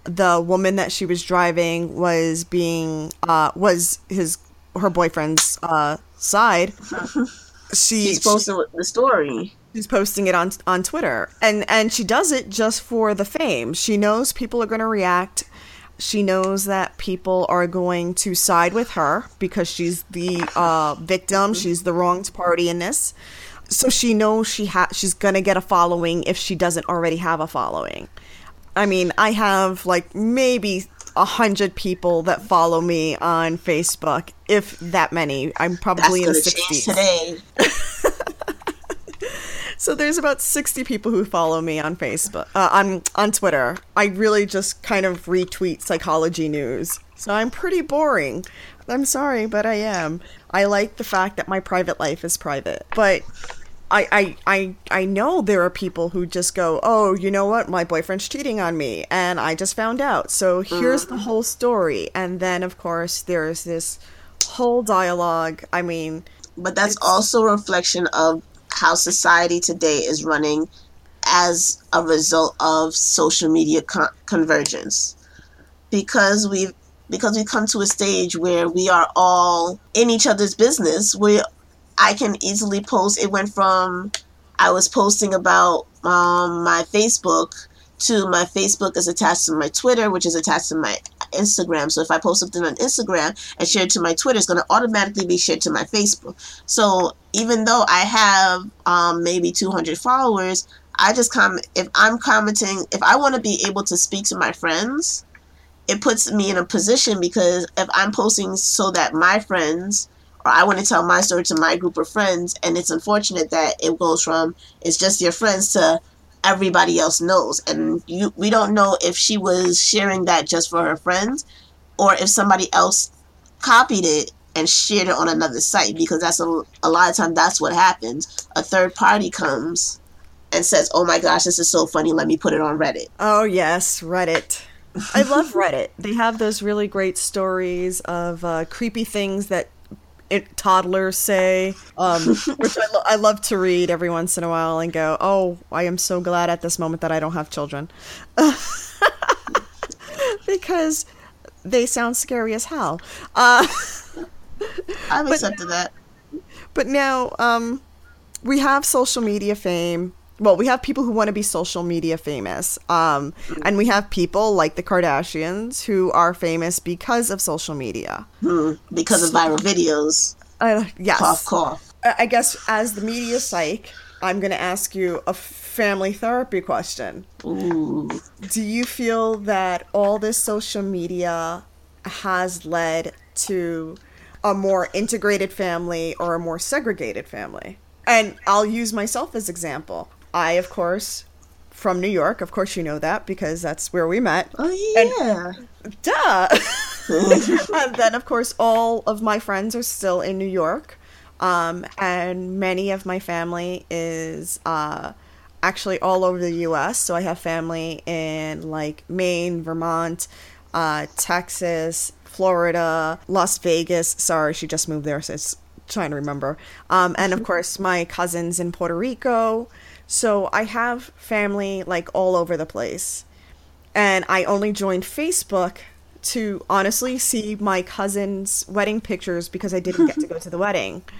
[SPEAKER 1] the woman that she was driving was being, uh, was his, her boyfriend's, uh, side, she,
[SPEAKER 2] she's posting the story.
[SPEAKER 1] she's posting it on on Twitter, and and she does it just for the fame. She knows people are going to react. She knows that people are going to side with her because she's the uh, victim. She's the wronged party in this. So she knows she ha- she's gonna get a following if she doesn't already have a following. I mean, I have like maybe a hundred people that follow me on Facebook, if that many. I'm
[SPEAKER 2] That's
[SPEAKER 1] probably in the sixties.
[SPEAKER 2] today.
[SPEAKER 1] So there's about 60 people who follow me on Facebook, uh, on on Twitter. I really just kind of retweet psychology news. So I'm pretty boring. I'm sorry, but I am. I like the fact that my private life is private. But I I I I know there are people who just go, "Oh, you know what? My boyfriend's cheating on me and I just found out." So here's the mm-hmm. whole story. And then of course there's this whole dialogue. I mean,
[SPEAKER 2] But that's also a reflection of how society today is running as a result of social media con- convergence. Because we've because we come to a stage where we are all in each other's business, where I can easily post. It went from I was posting about um, my Facebook to my Facebook is attached to my Twitter, which is attached to my Instagram. So if I post something on Instagram and share it to my Twitter, it's going to automatically be shared to my Facebook. So even though I have um, maybe 200 followers, I just comment if I'm commenting, if I want to be able to speak to my friends, it puts me in a position because if I'm posting so that my friends or I want to tell my story to my group of friends, and it's unfortunate that it goes from it's just your friends to everybody else knows, and you we don't know if she was sharing that just for her friends, or if somebody else copied it and shared it on another site because that's a, a lot of time that's what happens. A third party comes and says, "Oh my gosh, this is so funny. Let me put it on Reddit."
[SPEAKER 1] Oh yes, Reddit. I love Reddit. They have those really great stories of uh, creepy things that it, toddlers say, um, which I, lo- I love to read every once in a while and go, oh, I am so glad at this moment that I don't have children. because they sound scary as hell. Uh,
[SPEAKER 2] I've accepted that.
[SPEAKER 1] but now um, we have social media fame. Well, we have people who want to be social media famous. Um, and we have people like the Kardashians who are famous because of social media.
[SPEAKER 2] Hmm, because of viral videos.
[SPEAKER 1] Uh, yes.
[SPEAKER 2] Cough, cough.
[SPEAKER 1] I guess as the media psych, I'm going to ask you a family therapy question.
[SPEAKER 2] Ooh.
[SPEAKER 1] Do you feel that all this social media has led to a more integrated family or a more segregated family? And I'll use myself as example. I, of course, from New York, of course you know that because that's where we met.
[SPEAKER 2] Oh yeah.
[SPEAKER 1] Duh. and then, of course, all of my friends are still in New York. Um, and many of my family is uh, actually all over the U.S. So I have family in like Maine, Vermont, uh, Texas, Florida, Las Vegas. Sorry, she just moved there, so it's trying to remember. Um, and of course, my cousins in Puerto Rico. So I have family like all over the place and I only joined Facebook to honestly see my cousin's wedding pictures because I didn't get to go to the wedding.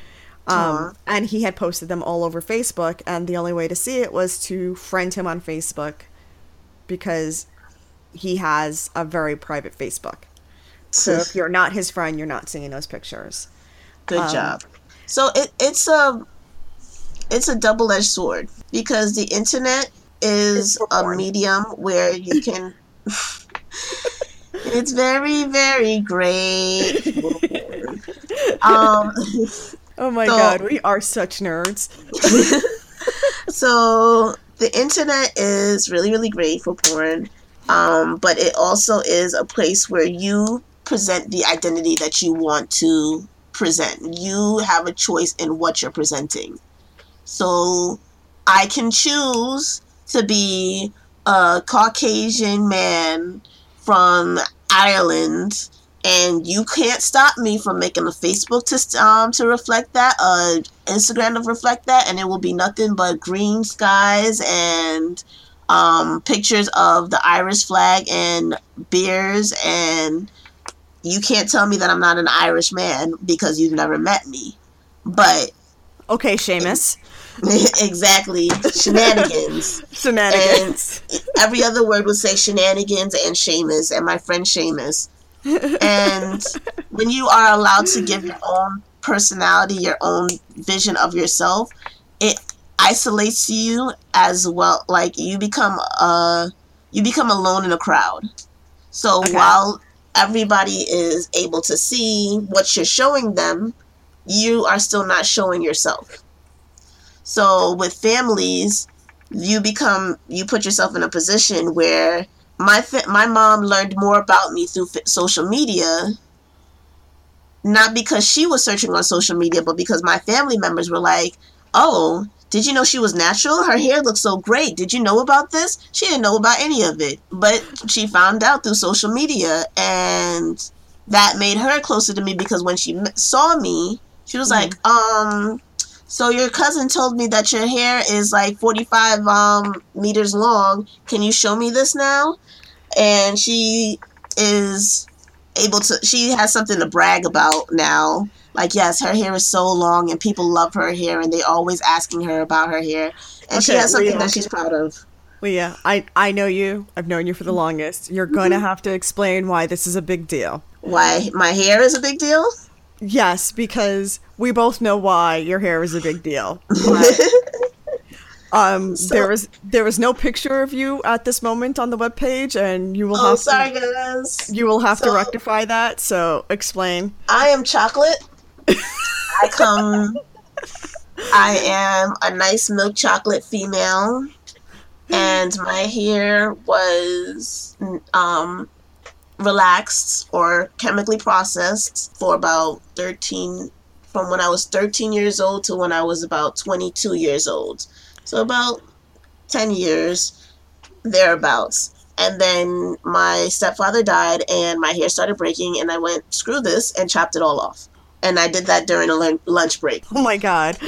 [SPEAKER 1] Um, and he had posted them all over Facebook, and the only way to see it was to friend him on Facebook because he has a very private Facebook. So if you're not his friend, you're not seeing those pictures.
[SPEAKER 2] Good
[SPEAKER 1] Um,
[SPEAKER 2] job. So it, it's a it's a double edged sword because the internet is a medium where you can. it's very very great. um,
[SPEAKER 1] Oh my
[SPEAKER 2] So-
[SPEAKER 1] god, we are such nerds.
[SPEAKER 2] so the internet is really really great for porn, um, but it also is a place where you present the identity that you want to present. You have a choice in what you're presenting. So I can choose to be a Caucasian man from Ireland, and you can't stop me from making a Facebook to um to reflect that, uh, Instagram to reflect that, and it will be nothing but green skies and um pictures of the Irish flag and beers and you can't tell me that I'm not an Irish man because you've never met me. But
[SPEAKER 1] Okay, Seamus.
[SPEAKER 2] exactly shenanigans.
[SPEAKER 1] Shenanigans.
[SPEAKER 2] Every other word would say shenanigans and Seamus and my friend Seamus. And when you are allowed to give your own personality, your own vision of yourself, it isolates you as well. Like you become a you become alone in a crowd. So
[SPEAKER 1] Okay.
[SPEAKER 2] while everybody is able to see what you're showing them, you are still not showing yourself. So with families, you become you put yourself in a position where my fa- my mom learned more about me through f- social media not because she was searching on social media but because my family members were like oh did you know she was natural? Her hair looks so great. Did you know about this? She didn't know about any of it but she found out through social media and that made her closer to me because when she saw me she was like um so your cousin told me that your hair is like 45 um meters long. Can you show me this now? And she is able to she has something to brag about now. Like yes, her hair is so long and people love her hair and they always asking her about her hair. And she has something
[SPEAKER 1] Lea.
[SPEAKER 2] that she's proud of.
[SPEAKER 1] Lea, I, I know you. I've known you for the longest. You're going to have to explain why this is a big deal.
[SPEAKER 2] Why my hair is a big deal?
[SPEAKER 1] Yes, because we both know why your hair is a big deal. Um,
[SPEAKER 2] So-
[SPEAKER 1] there is there is no picture of you at this moment on the webpage, and you will
[SPEAKER 2] oh,
[SPEAKER 1] have
[SPEAKER 2] sorry
[SPEAKER 1] to
[SPEAKER 2] guys.
[SPEAKER 1] you will have to rectify that. So explain.
[SPEAKER 2] I am chocolate. I come. I am a nice milk chocolate female, and my hair was um, relaxed or chemically processed for about thirteen, from when I was thirteen years old to when I was about twenty-two years old. So about ten years, thereabouts. And then my stepfather died, and my hair started breaking, and I went, screw this, and chopped it all off. and I did that during a lunch break.
[SPEAKER 1] Oh my god.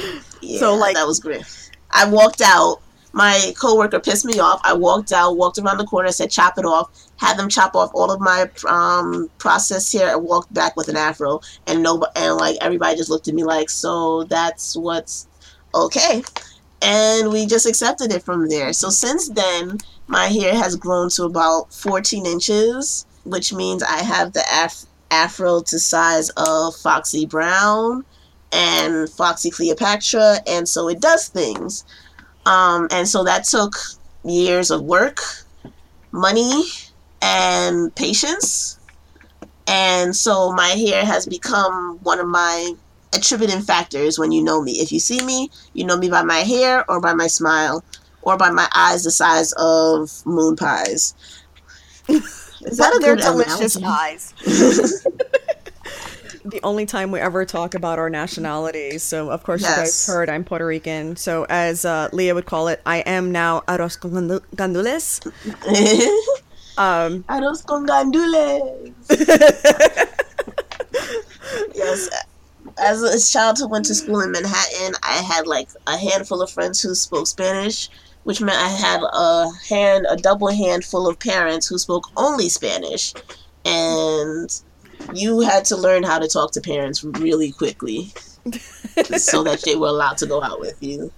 [SPEAKER 2] Yeah,
[SPEAKER 1] So, like-
[SPEAKER 2] that was great. I walked out. My coworker pissed me off. I walked out, walked around the corner, said chop it off. Had them chop off all of my um, processed hair, and walked back with an afro. And no, and like everybody just looked at me like, so that's what's okay. And we just accepted it from there. So since then, my hair has grown to about 14 inches, which means I have the af- afro to size of Foxy Brown and Foxy Cleopatra, and so it does things. Um, and so that took years of work, money, and patience. And so my hair has become one of my attributing factors when you know me. If you see me, you know me by my hair or by my smile or by my eyes the size of moon pies. Is that a good
[SPEAKER 1] delicious
[SPEAKER 2] analogy?
[SPEAKER 1] the only time we ever talk about our nationalities. So, of course, you guys heard I'm Puerto Rican. So, as uh, Lea would call it, I am now arroz con gandules. Um,
[SPEAKER 2] Arroz con gandules. yes. As a child who went to school in Manhattan, I had like a handful of friends who spoke Spanish, which meant I had a hand, a double handful of parents who spoke only Spanish, and you had to learn how to talk to parents really quickly, so that they were allowed to go out with you.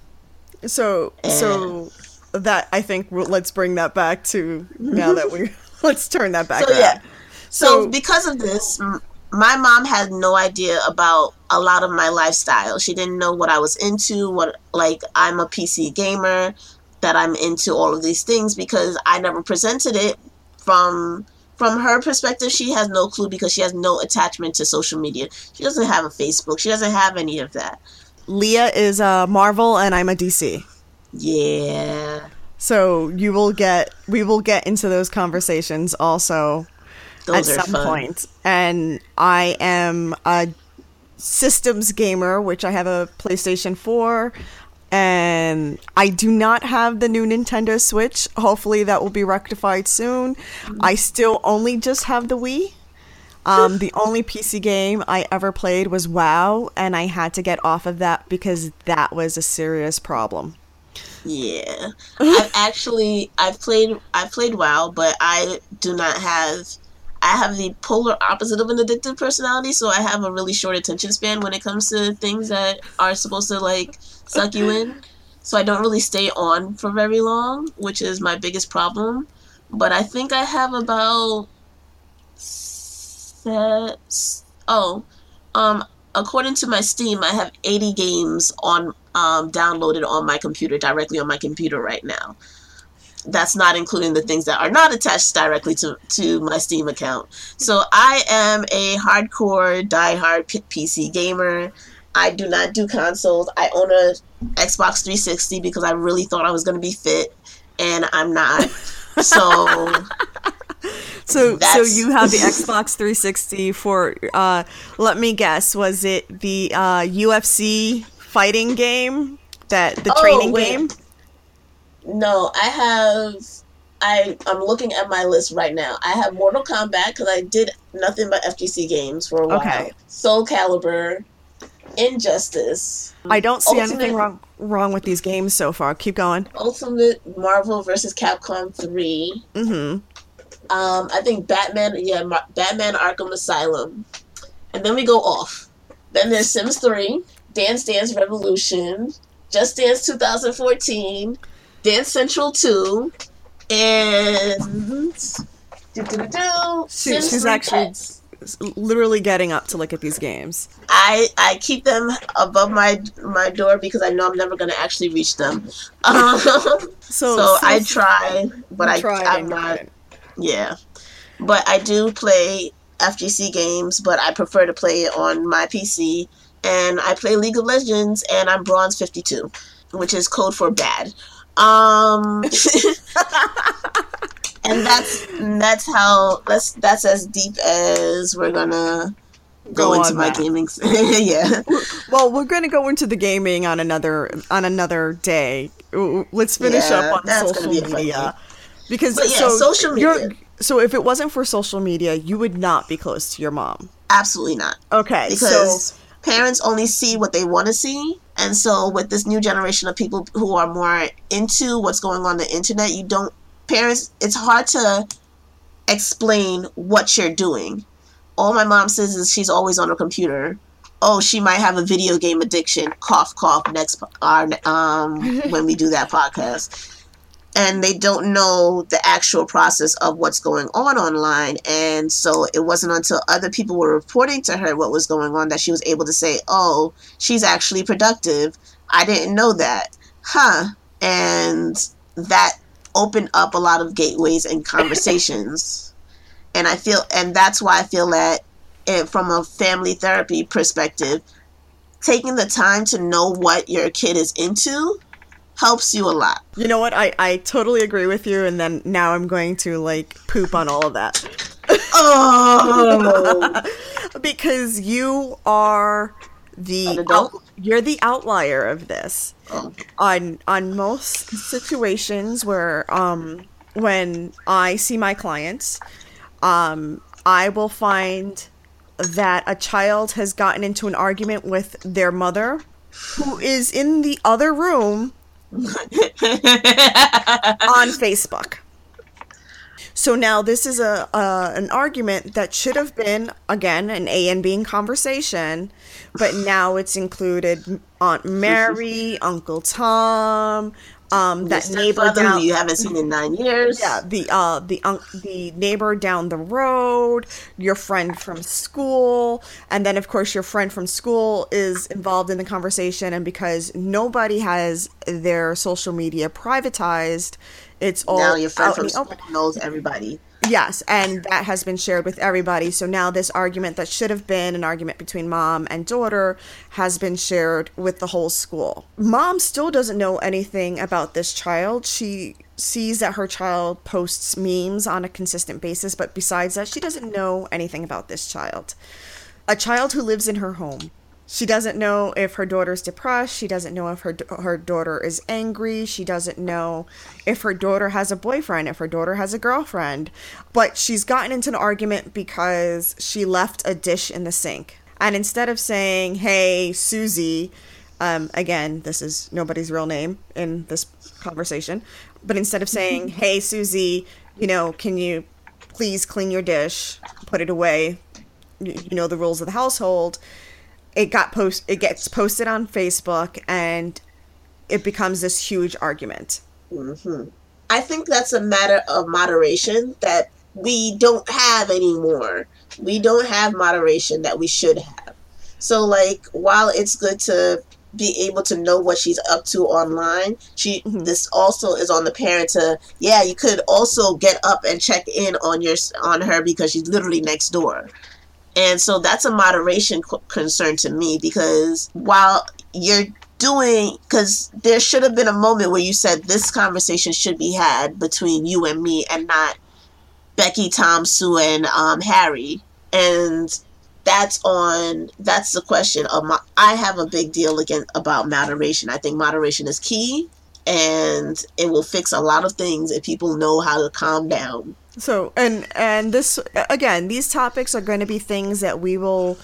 [SPEAKER 1] so, so that I think let's bring that back to now that we let's turn that back.
[SPEAKER 2] So
[SPEAKER 1] around.
[SPEAKER 2] yeah. So,
[SPEAKER 1] So-
[SPEAKER 2] because of this, my mom had no idea about a lot of my lifestyle. She didn't know what I was into. What like I'm a PC gamer, that I'm into all of these things because I never presented it from from her perspective. She has no clue because she has no attachment to social media. She doesn't have a Facebook. She doesn't have any of that.
[SPEAKER 1] Lea is a Marvel and I'm a DC.
[SPEAKER 2] Yeah,
[SPEAKER 1] So you will get we will get into those conversations also
[SPEAKER 2] those
[SPEAKER 1] at some point. And I am a systems gamer, which I have a PlayStation 4. And I do not have the new Nintendo Switch. Hopefully, that will be rectified soon. I still only just have the Wii. Um, the only PC game I ever played was WoW, and I had to get off of that because that was a serious problem.
[SPEAKER 2] Yeah, I've actually I've played I've played WoW, but I do not have. I have the polar opposite of an addictive personality, so I have a really short attention span when it comes to things that are supposed to like suck you in. So I don't really stay on for very long, which is my biggest problem. But I think I have about oh, um, according to my Steam, I have 80 games on um, downloaded on my computer directly on my computer right now. That's not including the things that are not attached directly to, to my Steam account. So I am a hardcore, diehard P- PC gamer. I do not do consoles. I own a Xbox 360 because I really thought I was going to be fit, and I'm not. So
[SPEAKER 1] So, so you have the Xbox 360 for. Uh, let me guess. Was it the uh, UFC fighting game? That the
[SPEAKER 2] Oh,
[SPEAKER 1] training
[SPEAKER 2] wait.
[SPEAKER 1] game?
[SPEAKER 2] No, I have. I I'm looking at my list right now. I have Mortal Kombat because I did nothing but FGC games for a while.
[SPEAKER 1] Okay.
[SPEAKER 2] Soul Calibur, Injustice,
[SPEAKER 1] I don't see
[SPEAKER 2] Ultimate-
[SPEAKER 1] anything wrong wrong with these games so far. Keep going.
[SPEAKER 2] Ultimate Marvel vs. Capcom three.
[SPEAKER 1] Mm-hmm.
[SPEAKER 2] Um, I think Batman. Yeah, Mar- Batman Arkham Asylum, and then we go off. Then there's Sims three, Dance Dance Revolution, Just Dance 2014, Dance Central two, and do-do-do-do,
[SPEAKER 1] She- she's actually-
[SPEAKER 2] Pets.
[SPEAKER 1] Literally getting up to look at these games.
[SPEAKER 2] I I keep them above my my door because I know I'm never gonna actually reach them. Um,
[SPEAKER 1] So,
[SPEAKER 2] so I try, but I, I'm not. Yeah, but I do play FGC games, but I prefer to play it on my PC. And I play League of Legends, and I'm Bronze 52, which is code for bad. Um, and that's that's how that's that's as deep as we're gonna go,
[SPEAKER 1] Go
[SPEAKER 2] into my
[SPEAKER 1] that.
[SPEAKER 2] gaming. yeah,
[SPEAKER 1] Well, we're to go into the gaming on another on another day. Let's finish
[SPEAKER 2] Yeah,
[SPEAKER 1] up on social
[SPEAKER 2] be
[SPEAKER 1] media because
[SPEAKER 2] yeah,
[SPEAKER 1] so
[SPEAKER 2] social media.
[SPEAKER 1] So if it wasn't for social media, you would not be close to your mom.
[SPEAKER 2] absolutely not.
[SPEAKER 1] Okay,
[SPEAKER 2] Because
[SPEAKER 1] so
[SPEAKER 2] parents only see what they want to see. And so with this new generation of people who are more into what's going on the internet, you don't parents it's hard to explain what you're doing. All my mom says is she's always on her computer. Oh, she might have a video game addiction. Cough, cough. Next, our um, when we do that podcast, and they don't know the actual process of what's going on online. And so it wasn't until other people were reporting to her what was going on that she was able to say, "Oh, she's actually productive. I didn't know that, huh?" And that opened up a lot of gateways and conversations. and I feel, and that's why I feel that, it, from a family therapy perspective, taking the time to know what your kid is into helps you a lot.
[SPEAKER 1] You know what? I, I totally agree with you, and then now I'm going to like poop on all of that.
[SPEAKER 2] Oh,
[SPEAKER 1] because you are the
[SPEAKER 2] adult?
[SPEAKER 1] out- you're the outlier of this.
[SPEAKER 2] Oh.
[SPEAKER 1] On on most situations where um when I see my clients, um I will find that a child has gotten into an argument with their mother who is in the other room on Facebook. So now this is a an argument that should have been again an A and B in conversation, but now it's included Aunt Mary, Uncle Tom, um, that neighbor down.
[SPEAKER 2] who you haven't seen in nine years.
[SPEAKER 1] Yeah, the uh the un- the neighbor down the road, your friend from school, and then of course your friend from school is involved in the conversation and because nobody has their social media privatized, it's all
[SPEAKER 2] now your friend from school
[SPEAKER 1] open.
[SPEAKER 2] knows everybody.
[SPEAKER 1] Yes, and that has been shared with everybody. So now this argument that should have been an argument between mom and daughter has been shared with the whole school. Mom still doesn't know anything about this child. She sees that her child posts memes on a consistent basis, but besides that, she doesn't know anything about this child. A child who lives in her home. She doesn't know if her daughter's depressed. She doesn't know if her her daughter is angry. She doesn't know if her daughter has a boyfriend, if her daughter has a girlfriend. But she's gotten into an argument because she left a dish in the sink. And instead of saying, "Hey, Susie," um, again, this is nobody's real name in this conversation, but instead of saying, "Hey, Susie," you know, can you please clean your dish, put it away, you you know the rules of the household it got post it gets posted on facebook and it becomes this huge argument mm-hmm.
[SPEAKER 2] I think that's a matter of moderation that we don't have anymore. We don't have moderation that we should have. So, like, while it's good to be able to know what she's up to online, she mm-hmm. this also is on the parent to yeah. You could also get up and check in on your on her because she's literally next door. And so that's a moderation co- concern to me because while you're doing, because there should have been a moment where you said this conversation should be had between you and me and not Becky, Tom, Sue, and um, Harry. And that's on, that's the question of my, I have a big deal again about moderation. I think moderation is key and it will fix a lot of things if people know how to calm down.
[SPEAKER 1] So and and this again these topics are going to be things that we will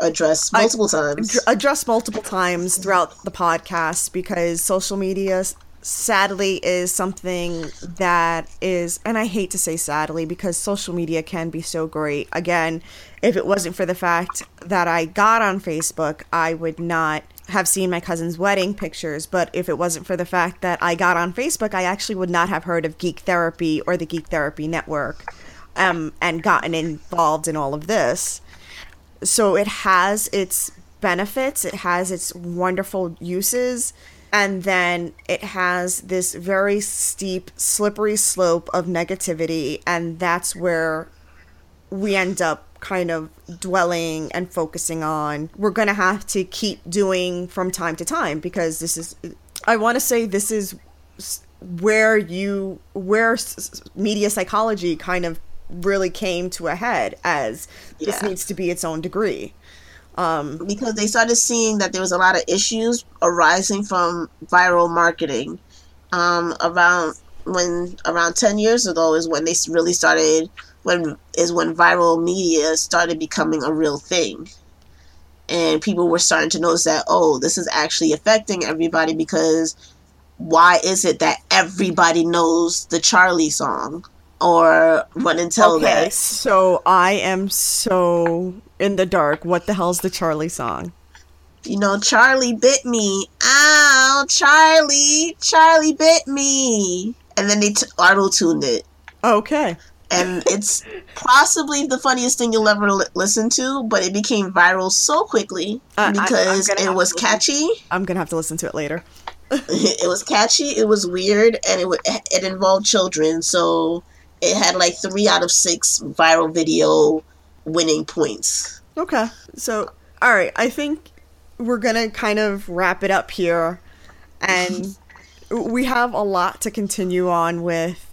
[SPEAKER 2] Address multiple times.
[SPEAKER 1] address multiple times throughout the podcast because social media sadly is something that is and I hate to say sadly because social media can be so great. Again, if it wasn't for the fact that I got on Facebook, I would not have seen my cousin's wedding pictures, but if it wasn't for the fact that I got on Facebook, I actually would not have heard of Geek Therapy or the Geek Therapy Network um, and gotten involved in all of this. So it has its benefits it has its wonderful uses and then it has this very steep slippery slope of negativity and that's where we end up kind of dwelling and focusing on we're going to have to keep doing from time to time because this is i want to say this is where you where media psychology kind of really came to a head as this needs to be its own degree
[SPEAKER 2] because they started seeing that there was a lot of issues arising from viral marketing. Um, around when around ten years ago is when they really started when is when viral media started becoming a real thing, and people were starting to notice that oh this is actually affecting everybody because why is it that everybody knows the charlie song or run and tell
[SPEAKER 1] okay,
[SPEAKER 2] that
[SPEAKER 1] so I am so in the dark. What the hell's the Charlie song?
[SPEAKER 2] you know charlie bit me ow charlie charlie bit me and then they t- auto-tuned it
[SPEAKER 1] Okay.
[SPEAKER 2] And it's possibly the funniest thing you'll ever li- listen to but it became viral so quickly
[SPEAKER 1] Uh, I-
[SPEAKER 2] because it was catchy
[SPEAKER 1] I'm gonna have to listen to it later.
[SPEAKER 2] it was catchy it was weird and it, wa- it involved children so it had like three out of six viral video winning points
[SPEAKER 1] Okay. So, all right. I think we're gonna kind of wrap it up here, and we have a lot to continue on with.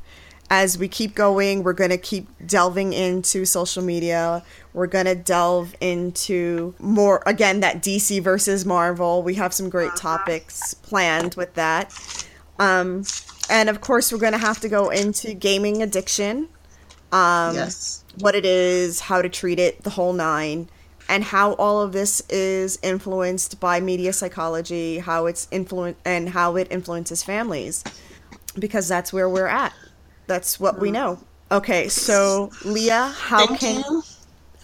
[SPEAKER 1] As we keep going, we're going to keep delving into social media. We're going to delve into more, again, that DC versus Marvel. We have some great topics planned with that. Um, and of course, we're going to have to go into gaming addiction um,
[SPEAKER 2] yes
[SPEAKER 1] what it is, how to treat it, the whole nine, and how all of this is influenced by media psychology, how it's influent and how it influences families, because that's where we're at. That's what we know. Okay, so Lea, how
[SPEAKER 2] thank
[SPEAKER 1] can
[SPEAKER 2] you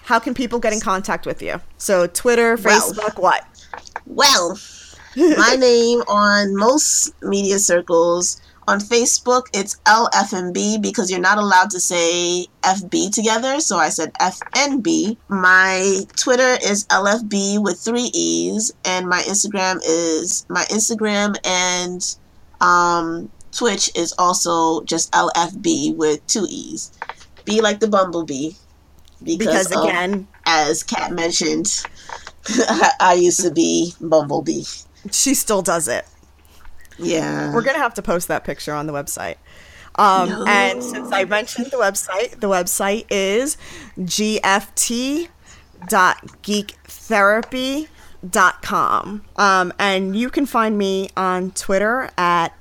[SPEAKER 1] how can people get in contact with you? So Twitter,
[SPEAKER 2] Well.
[SPEAKER 1] Facebook, what?
[SPEAKER 2] Well, my name on most media circles on Facebook it's LFMB because you're not allowed to say FB together, so I said FNB. My Twitter is LFB with three E's, and my Instagram is my Instagram and um, Twitch is also just LFB with two E's. Be like the bumblebee.
[SPEAKER 1] Because
[SPEAKER 2] of-
[SPEAKER 1] again,
[SPEAKER 2] as Kat mentioned, I used to be Bumblebee.
[SPEAKER 1] she still does it.
[SPEAKER 2] Yeah.
[SPEAKER 1] We're gonna have to post that picture on the website. Um,
[SPEAKER 2] No.
[SPEAKER 1] And since I mentioned the website, the website is gft.geektherapy.com. Um, and you can find me on Twitter at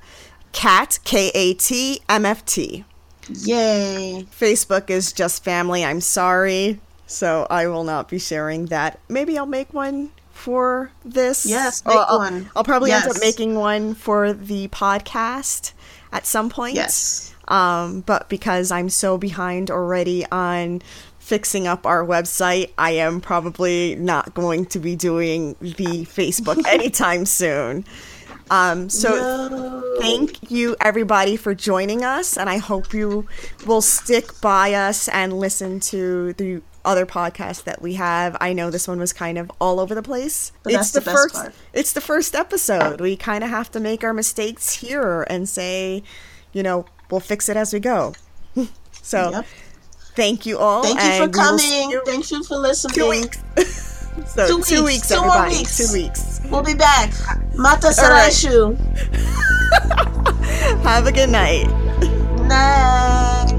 [SPEAKER 1] Kat k a t m f t.
[SPEAKER 2] Yay.
[SPEAKER 1] Facebook is just family. I'm sorry, so I will not be sharing that. Maybe I'll make one for this.
[SPEAKER 2] Yes, make
[SPEAKER 1] I'll,
[SPEAKER 2] one.
[SPEAKER 1] I'll probably end up making one for the podcast at some point.
[SPEAKER 2] Yes.
[SPEAKER 1] Um, but because I'm so behind already on fixing up our website, I am probably not going to be doing the Facebook anytime soon. Um, so
[SPEAKER 2] No.
[SPEAKER 1] thank you everybody for joining us and i hope you will stick by us and listen to the other podcasts that we have i know this one was kind of all over the place
[SPEAKER 2] But that's the best
[SPEAKER 1] first
[SPEAKER 2] part.
[SPEAKER 1] it's the first episode we kind of have to make our mistakes here and say you know we'll fix it as we go so
[SPEAKER 2] Yep.
[SPEAKER 1] thank you all
[SPEAKER 2] Thank you for coming.
[SPEAKER 1] you
[SPEAKER 2] Thank you for listening.
[SPEAKER 1] two weeks so
[SPEAKER 2] Two
[SPEAKER 1] two
[SPEAKER 2] weeks.
[SPEAKER 1] weeks,
[SPEAKER 2] Two more weeks.
[SPEAKER 1] two weeks
[SPEAKER 2] We'll be back. Mata
[SPEAKER 1] All right.
[SPEAKER 2] Sarashu.
[SPEAKER 1] have a good night
[SPEAKER 2] Night.